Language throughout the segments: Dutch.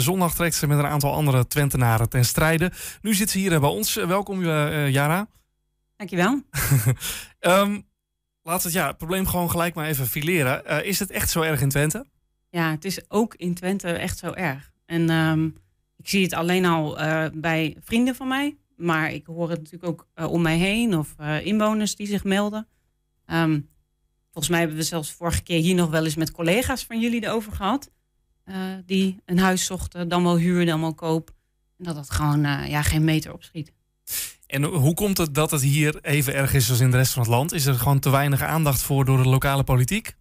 Zondag trekt ze met een aantal andere Twentenaren ten strijde. Nu zit ze hier bij ons. Welkom, uh, Jara. Dankjewel. um, we het, ja, het probleem gewoon gelijk maar even fileren. Uh, is het echt zo erg in Twente? Ja, het is ook in Twente echt zo erg. En um, ik zie het alleen al uh, bij vrienden van mij. Maar ik hoor het natuurlijk ook uh, om mij heen of inwoners die zich melden. Um, volgens mij hebben we zelfs vorige keer hier nog wel eens met collega's van jullie erover gehad. Die een huis zochten, dan wel huur, dan wel koop. En dat het gewoon ja, geen meter opschiet. En hoe komt het dat het hier even erg is als in de rest van het land? Is er gewoon te weinig aandacht voor door de lokale politiek?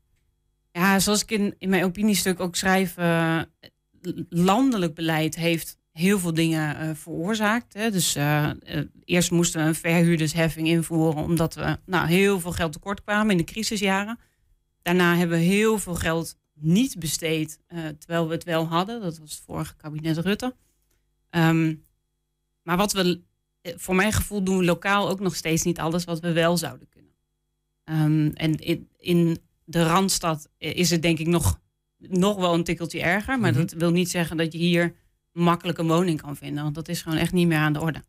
Ja, zoals ik in, in mijn opiniestuk ook schrijf, uh, landelijk beleid heeft heel veel dingen uh, veroorzaakt. Hè. Dus uh, eerst moesten we een verhuurdersheffing invoeren, omdat we nou, heel veel geld tekort kwamen in de crisisjaren. Daarna hebben we heel veel geld niet besteed, terwijl we het wel hadden. Dat was het vorige kabinet Rutte. Um, maar wat we voor mijn gevoel doen we lokaal ook nog steeds niet alles wat we wel zouden kunnen. Um, en in, in, de Randstad is het denk ik nog, nog wel een tikkeltje erger. Maar mhm. dat wil niet zeggen dat je hier makkelijk een woning kan vinden. Want dat is gewoon echt niet meer aan de orde.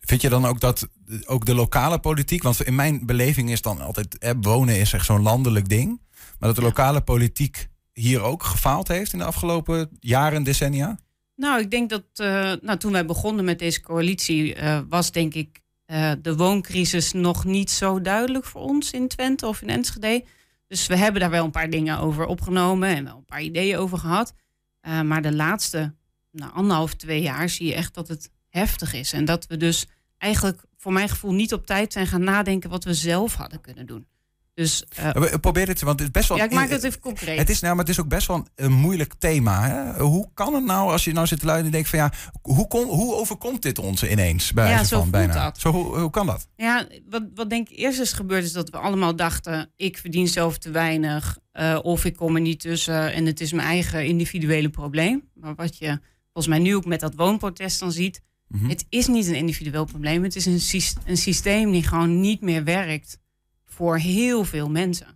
Vind je dan ook dat ook de lokale politiek, want in mijn beleving is dan altijd hè, wonen is echt zo'n landelijk ding, maar dat de lokale politiek hier ook gefaald heeft in de afgelopen jaren, decennia? Nou, ik denk dat uh, nou, toen wij begonnen met deze coalitie, uh, was denk ik uh, de wooncrisis nog niet zo duidelijk voor ons in Twente of in Enschede. Dus we hebben daar wel een paar dingen over opgenomen en wel een paar ideeën over gehad. maar de laatste nou, anderhalf, twee jaar zie je echt dat het heftig is. En dat we dus eigenlijk voor mijn gevoel niet op tijd zijn gaan nadenken wat we zelf hadden kunnen doen. Dus, uh, Probeer het, want het is best wel. Ja, ik maak het even concreet. Het is, nou, maar het is ook best wel een, moeilijk thema. Hè? Hoe kan het nou als je nou zit te luisteren en denkt van ja, hoe, kon, hoe overkomt dit ons ineens? Bij ja, zo van, bijna. Dat. Zo, hoe, hoe kan dat? Ja, wat, wat denk ik eerst is gebeurd is dat we allemaal dachten: ik verdien zelf te weinig, uh, of ik kom er niet tussen en het is mijn eigen individuele probleem. Maar wat je volgens mij nu ook met dat woonprotest dan ziet, mm -hmm. het is niet een individueel probleem. Het is een, een systeem die gewoon niet meer werkt voor heel veel mensen.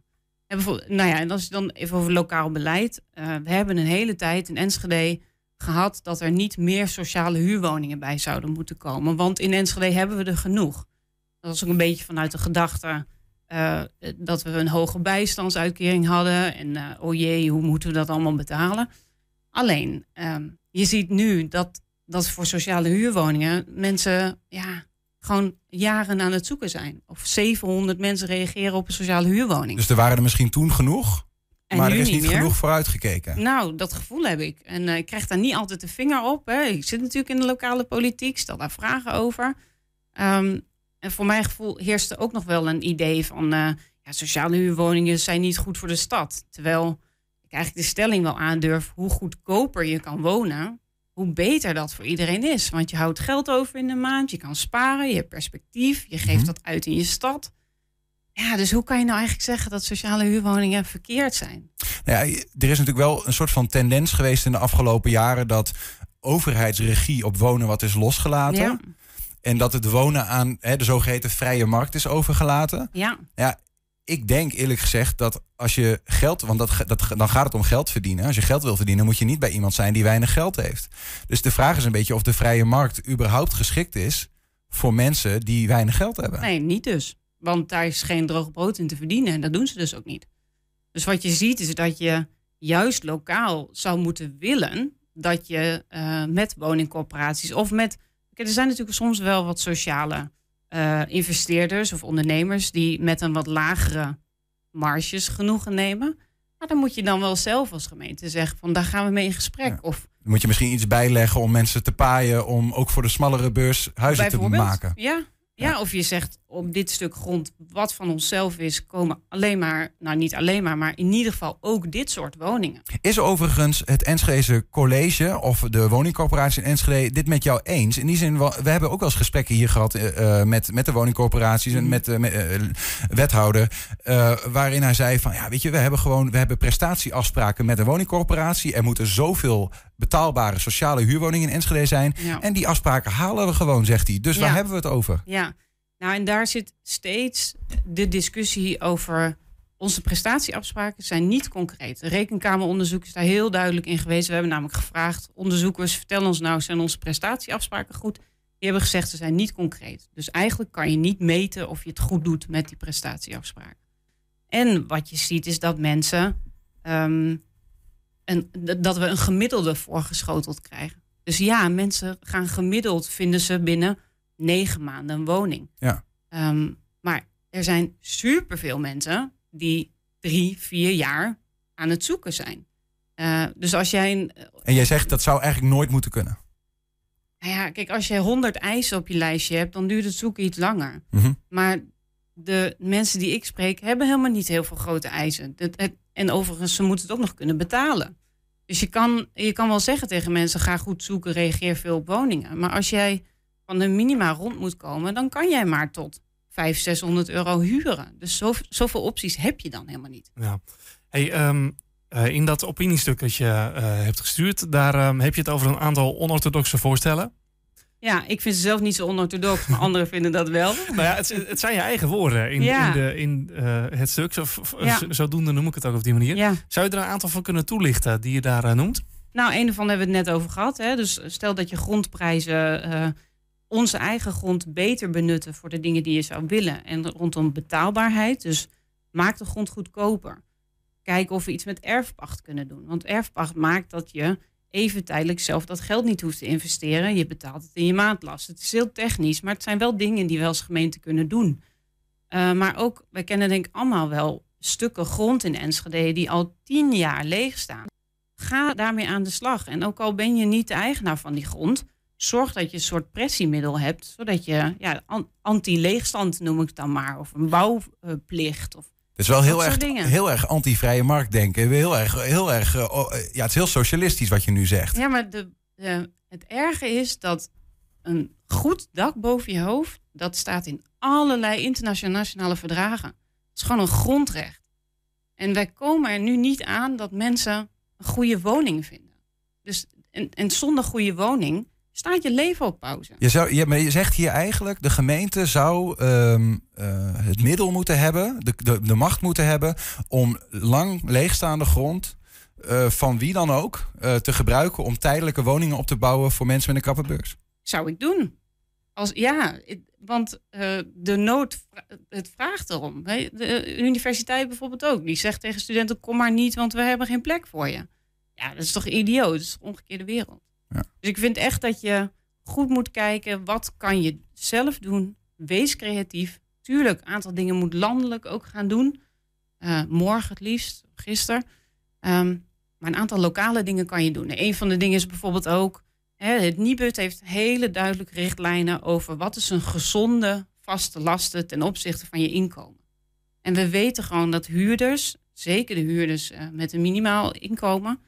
En bijvoorbeeld, nou ja, en als je dan even over lokaal beleid. Uh, we hebben een hele tijd in Enschede gehad dat er niet meer sociale huurwoningen bij zouden moeten komen. Want in Enschede hebben we er genoeg. Dat was ook een beetje vanuit de gedachte uh, dat we een hoge bijstandsuitkering hadden. En uh, oh jee, hoe moeten we dat allemaal betalen? Alleen, ehm, je ziet nu dat, dat voor sociale huurwoningen mensen ja, gewoon jaren aan het zoeken zijn. Of 700 mensen reageren op een sociale huurwoning. Dus er waren er misschien toen genoeg, en maar er is niet, genoeg vooruitgekeken. Nou, dat gevoel heb ik. En uh, ik krijg daar niet altijd de vinger op. Hè. Ik zit natuurlijk in de lokale politiek, stel daar vragen over. Um, en voor mijn gevoel heerst er ook nog wel een idee van... Uh, ja, sociale huurwoningen zijn niet goed voor de stad. Terwijl ik eigenlijk de stelling wel aandurf... hoe goedkoper je kan wonen hoe beter dat voor iedereen is. Want je houdt geld over in de maand, je kan sparen, je hebt perspectief, je geeft mhm. dat uit in je stad. Ja, dus hoe kan je nou eigenlijk zeggen dat sociale huurwoningen verkeerd zijn? Nou ja, er is natuurlijk wel een soort van tendens geweest in de afgelopen jaren dat overheidsregie op wonen wat is losgelaten. Ja. En dat het wonen aan hè, de zogeheten vrije markt is overgelaten. Ja. ja ik denk eerlijk gezegd dat als je geld, want dat, dat, dan gaat het om geld verdienen. Als je geld wil verdienen, moet je niet bij iemand zijn die weinig geld heeft. Dus de vraag is een beetje of de vrije markt überhaupt geschikt is voor mensen die weinig geld hebben. Nee, niet dus. Want daar is geen droog brood in te verdienen en dat doen ze dus ook niet. Dus wat je ziet is dat je juist lokaal zou moeten willen dat je uh, met woningcorporaties of met. er zijn natuurlijk soms wel wat sociale uh, investeerders of ondernemers die met een wat lagere marges genoegen nemen. Maar dan moet je dan wel zelf als gemeente zeggen van daar gaan we mee in gesprek. Of moet je misschien iets bijleggen om mensen te paaien om ook voor de smallere beurs huizen te maken. Ja, ja, of je zegt op dit stuk grond wat van onszelf is, komen alleen maar, nou niet alleen maar, maar in ieder geval ook dit soort woningen. Is overigens het Enschede College of de woningcorporatie in Enschede dit met jou eens? In die zin, we hebben ook wel eens gesprekken hier gehad uh, met, met de woningcorporaties en mhm. met de uh, wethouder, waarin hij zei van ja, weet je, we hebben gewoon, we hebben prestatieafspraken met de woningcorporatie. Er moeten zoveel betaalbare sociale huurwoningen in Enschede zijn. En die afspraken halen we gewoon, zegt hij. Dus waar hebben we het over? Ja, nou en daar zit steeds de discussie over onze prestatieafspraken zijn niet concreet. De rekenkameronderzoek is daar heel duidelijk in geweest. We hebben namelijk gevraagd, onderzoekers, vertel ons nou, zijn onze prestatieafspraken goed? Die hebben gezegd, ze zijn niet concreet. Dus eigenlijk kan je niet meten of je het goed doet met die prestatieafspraken. En wat je ziet is dat mensen, um, een, dat we een gemiddelde voorgeschoteld krijgen. Dus ja, mensen gaan gemiddeld, vinden ze binnen negen maanden een woning. Ja. Um, maar er zijn superveel mensen die drie, vier jaar aan het zoeken zijn. Uh, dus als jij. Een, en jij zegt dat zou eigenlijk nooit moeten kunnen. Nou ja, kijk, als je 100 eisen op je lijstje hebt, dan duurt het zoeken iets langer. Mhm. Maar de mensen die ik spreek hebben helemaal niet heel veel grote eisen. Het, het, en overigens, ze moeten het ook nog kunnen betalen. Dus je kan, je kan wel zeggen tegen mensen: ga goed zoeken, reageer veel op woningen. Maar als jij van de minima rond moet komen, dan kan jij maar tot 500, 600 euro huren. Dus zo, zoveel opties heb je dan helemaal niet. Ja. Hey, um, uh, in dat opiniestuk dat je uh, hebt gestuurd, daar um, heb je het over een aantal onorthodoxe voorstellen. Ja, ik vind ze zelf niet zo onorthodox, maar anderen vinden dat wel. nou ja, het, het, zijn je eigen woorden in, ja. in, de, in uh, het stuk. Zo, ja. Zodoende noem ik het ook op die manier. Ja. Zou je er een aantal van kunnen toelichten die je daar noemt? Nou, een ervan hebben we het net over gehad. Hè? Dus stel dat je grondprijzen onze eigen grond beter benutten voor de dingen die je zou willen. En rondom betaalbaarheid. Dus maak de grond goedkoper. Kijken of we iets met erfpacht kunnen doen. Want erfpacht maakt dat je even tijdelijk zelf dat geld niet hoeft te investeren. Je betaalt het in je maandlast. Het is heel technisch, maar het zijn wel dingen die we als gemeente kunnen doen. Uh, maar ook, wij kennen denk ik allemaal wel stukken grond in Enschede die al tien jaar leeg staan. Ga daarmee aan de slag. En ook al ben je niet de eigenaar van die grond, zorg dat je een soort pressiemiddel hebt, zodat je ja, anti-leegstand noem ik het dan maar, of een bouwplicht. Of het is wel heel erg, heel erg anti-vrije markt denken. Heel erg, heel erg, uh, ja, het is heel socialistisch wat je nu zegt. Ja, maar de, de, het erge is dat een goed dak boven je hoofd, dat staat in allerlei internationale verdragen. Het is gewoon een grondrecht. En wij komen er nu niet aan dat mensen een goede woning vinden. Dus, en, en zonder goede woning staat je leven op pauze. Je, zou, je, maar je zegt hier eigenlijk, de gemeente zou um, uh, het middel moeten hebben, de, de, de macht moeten hebben om lang leegstaande grond uh, van wie dan ook uh, te gebruiken om tijdelijke woningen op te bouwen voor mensen met een krappe beurs. Zou ik doen. Als, ja, want de nood, het vraagt erom. De universiteit bijvoorbeeld ook. Die zegt tegen studenten, kom maar niet, want we hebben geen plek voor je. Ja, dat is toch idioot? Dat is de omgekeerde wereld. Dus ik vind echt dat je goed moet kijken, wat kan je zelf doen? Wees creatief. Tuurlijk, een aantal dingen moet landelijk ook gaan doen. Uh, morgen het liefst, gisteren. Um, maar een aantal lokale dingen kan je doen. En een van de dingen is bijvoorbeeld ook... Hè, het Nibud heeft hele duidelijke richtlijnen over... wat is een gezonde vaste lasten ten opzichte van je inkomen. En we weten gewoon dat huurders, zeker de huurders uh, met een minimaal inkomen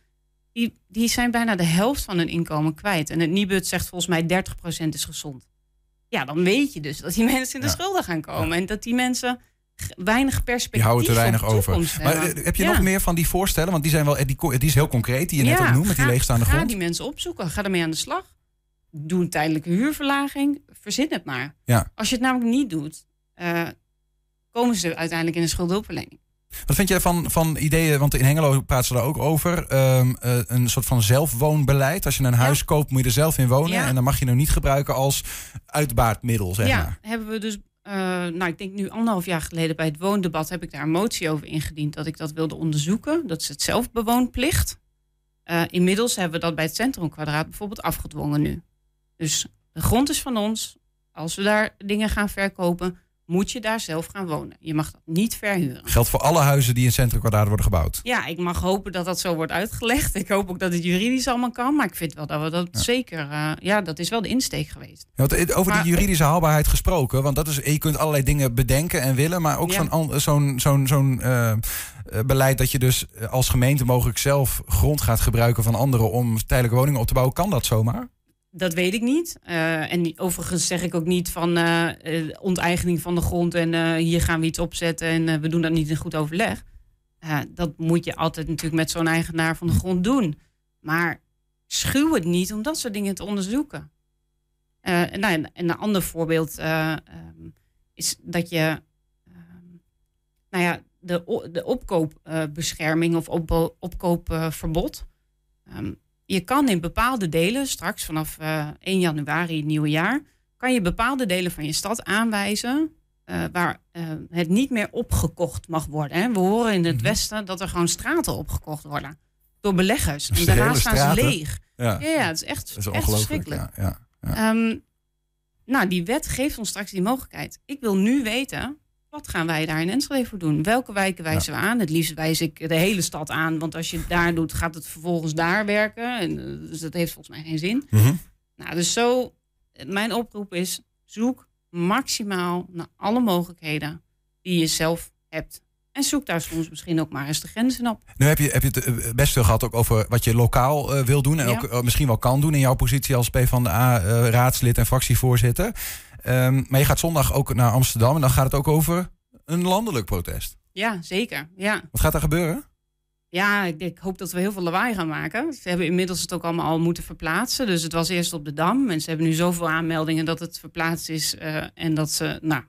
die, die zijn bijna de helft van hun inkomen kwijt. En het Nibud zegt volgens mij 30% is gezond. Ja, dan weet je dus dat die mensen in de ja. schulden gaan komen. En dat die mensen weinig perspectief die houden te weinig over. Maar uh, heb je ja. nog meer van die voorstellen? Want die zijn wel die, die is heel concreet, die je net ook noemt met ga, die leegstaande grond. Ga die mensen opzoeken, ga ermee aan de slag. Doe een tijdelijke huurverlaging, verzin het maar. Ja. Als je het namelijk niet doet, uh, komen ze uiteindelijk in een schuldhulpverlening. Wat vind jij van, van ideeën, want in Hengelo praten ze daar ook over, um, uh, een soort van zelfwoonbeleid. Als je een huis ja. koopt, moet je er zelf in wonen. Ja. En dan mag je hem niet gebruiken als uitbaatmiddel, zeg ja, maar. hebben we dus, uh, nou ik denk nu anderhalf jaar geleden bij het woondebat heb ik daar een motie over ingediend dat ik dat wilde onderzoeken. Dat is het zelfbewoonplicht. Uh, inmiddels hebben we dat bij het Centrumkwadraat bijvoorbeeld afgedwongen nu. Dus de grond is van ons. Als we daar dingen gaan verkopen, moet je daar zelf gaan wonen. Je mag dat niet verhuren. Geldt voor alle huizen die in Centrum Kwadraat worden gebouwd? Ja, ik mag hopen dat dat zo wordt uitgelegd. Ik hoop ook dat het juridisch allemaal kan. Maar ik vind wel dat we dat ja. zeker... Uh, ja, dat is wel de insteek geweest. Ja, over maar, de juridische haalbaarheid gesproken. Want dat is, je kunt allerlei dingen bedenken en willen. Maar ook ja. zo'n zo'n zo'n zo'n uh, beleid dat je dus als gemeente mogelijk zelf grond gaat gebruiken van anderen... om tijdelijke woningen op te bouwen. Kan dat zomaar? Dat weet ik niet. Uh, en overigens zeg ik ook niet van uh, uh, onteigening van de grond en hier gaan we iets opzetten en we doen dat niet in goed overleg. dat moet je altijd natuurlijk met zo'n eigenaar van de grond doen. Maar schuw het niet om dat soort dingen te onderzoeken. en, nou, en een ander voorbeeld um, is dat je, nou ja, de, de opkoopbescherming of op, opkoopverbod. Ehm, je kan in bepaalde delen, straks vanaf 1 januari het nieuwe jaar, kan je bepaalde delen van je stad aanwijzen uh, waar uh, het niet meer opgekocht mag worden. Hè. We horen in het mhm. Westen dat er gewoon straten opgekocht worden door beleggers. Dus en daarna staan ze leeg. Ja. ja, ja, het is echt, dat is echt verschrikkelijk. Ja, ja, um, nou, die wet geeft ons straks die mogelijkheid. Ik wil nu weten, wat gaan wij daar in Enschede voor doen? Welke wijken wijzen we aan? Het liefst wijs ik de hele stad aan, want als je het daar doet, gaat het vervolgens daar werken. En, eh, dus dat heeft volgens mij geen zin. Mm -hmm. Nou, dus zo, mijn oproep is, zoek maximaal naar alle mogelijkheden die je zelf hebt. En zoek daar soms misschien ook maar eens de grenzen op. Nu heb je, heb je het eh, best veel gehad ook over wat je lokaal uh, wil doen. En ook uh, misschien wel kan doen in jouw positie als PvdA-raadslid en fractievoorzitter. Um, maar je gaat zondag ook naar Amsterdam. En dan gaat het ook over een landelijk protest. Ja, zeker. Ja. Wat gaat er gebeuren? Ja, ik, ik, hoop dat we heel veel lawaai gaan maken. Ze hebben inmiddels het ook allemaal al moeten verplaatsen. Dus het was eerst op de Dam. Mensen hebben nu zoveel aanmeldingen dat het verplaatst is. En dat ze nou,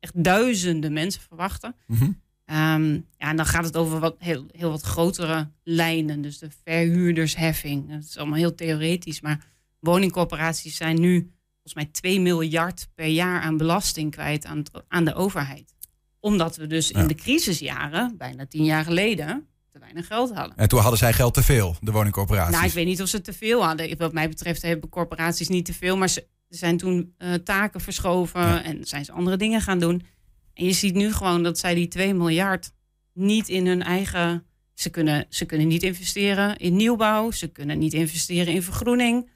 echt duizenden mensen verwachten. Mm -hmm. Um, ja, en dan gaat het over wat, heel, heel wat grotere lijnen. Dus de verhuurdersheffing. Dat is allemaal heel theoretisch. Maar woningcorporaties zijn nu volgens mij 2 miljard per jaar aan belasting kwijt aan, aan de overheid. Omdat we dus ja. in de crisisjaren, bijna tien jaar geleden te weinig geld hadden. En toen hadden zij geld te veel, de woningcorporaties? Nou, ik weet niet of ze te veel hadden. Wat mij betreft hebben corporaties niet te veel, maar ze zijn toen uh, taken verschoven en zijn ze andere dingen gaan doen. En je ziet nu gewoon dat zij die 2 miljard niet in hun eigen. Ze kunnen, ze kunnen niet investeren in nieuwbouw, ze kunnen niet investeren in vergroening,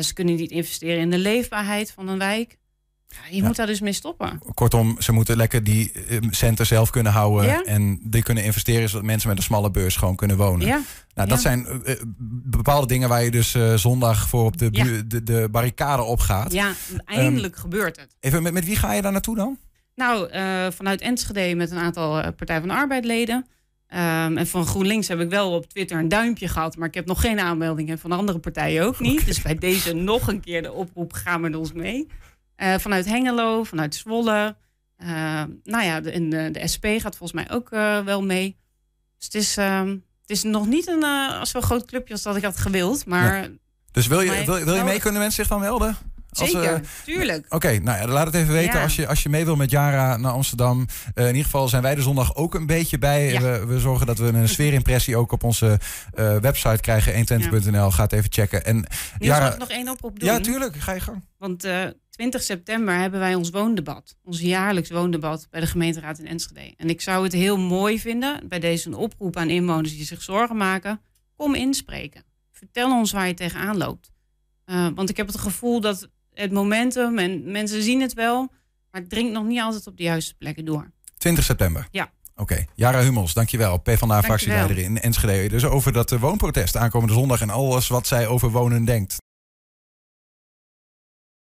ze kunnen niet investeren in de leefbaarheid van een wijk. Ja, je moet daar dus mee stoppen. Kortom, ze moeten lekker die uh, centen zelf kunnen houden. En die kunnen investeren zodat mensen met een smalle beurs gewoon kunnen wonen. Ja. Nou, dat zijn uh, bepaalde dingen waar je dus uh, zondag voor op de, de, de, barricade op gaat. Ja, eindelijk um, gebeurt het. Even, met, met wie ga je daar naartoe dan? Nou, vanuit Enschede met een aantal Partij van de Arbeid leden. Um, en van GroenLinks heb ik wel op Twitter een duimpje gehad, maar ik heb nog geen aanmeldingen van andere partijen ook niet. Okay. Dus bij deze nog een keer de oproep: ga met ons mee. Uh, vanuit Hengelo, vanuit Zwolle. Uh, nou ja, de, de, de, SP gaat volgens mij ook wel mee. Dus het is, ehm, het is nog niet een zo groot clubje als dat ik had gewild. Maar ja. Dus wil je, wil, wil je mee? Kunnen mensen zich dan melden? Zeker, uh, tuurlijk. Oké, okay, nou ja, laat het even weten ja. als, je, als je mee wil met Jara naar Amsterdam. Uh, in ieder geval zijn wij de zondag ook een beetje bij. Ja. We, we, zorgen dat we een sfeerimpressie ook op onze uh, website krijgen. 120.nl, ja. gaat even checken. En Jara, nog één oproep doen? Ja, tuurlijk. Ga je gang. Want 20 september hebben wij ons woondebat. Ons jaarlijks woondebat bij de gemeenteraad in Enschede. En ik zou het heel mooi vinden, bij deze een oproep aan inwoners die zich zorgen maken. Kom inspreken. Vertel ons waar je tegenaan loopt. want ik heb het gevoel dat het momentum en mensen zien het wel, maar het dringt nog niet altijd op de juiste plekken door. 20 september? Ja. Oké, okay. Jara Hummels, dankjewel. PvdA-fractieleider in Enschede. Dus over dat woonprotest aankomende zondag en alles wat zij over wonen denkt.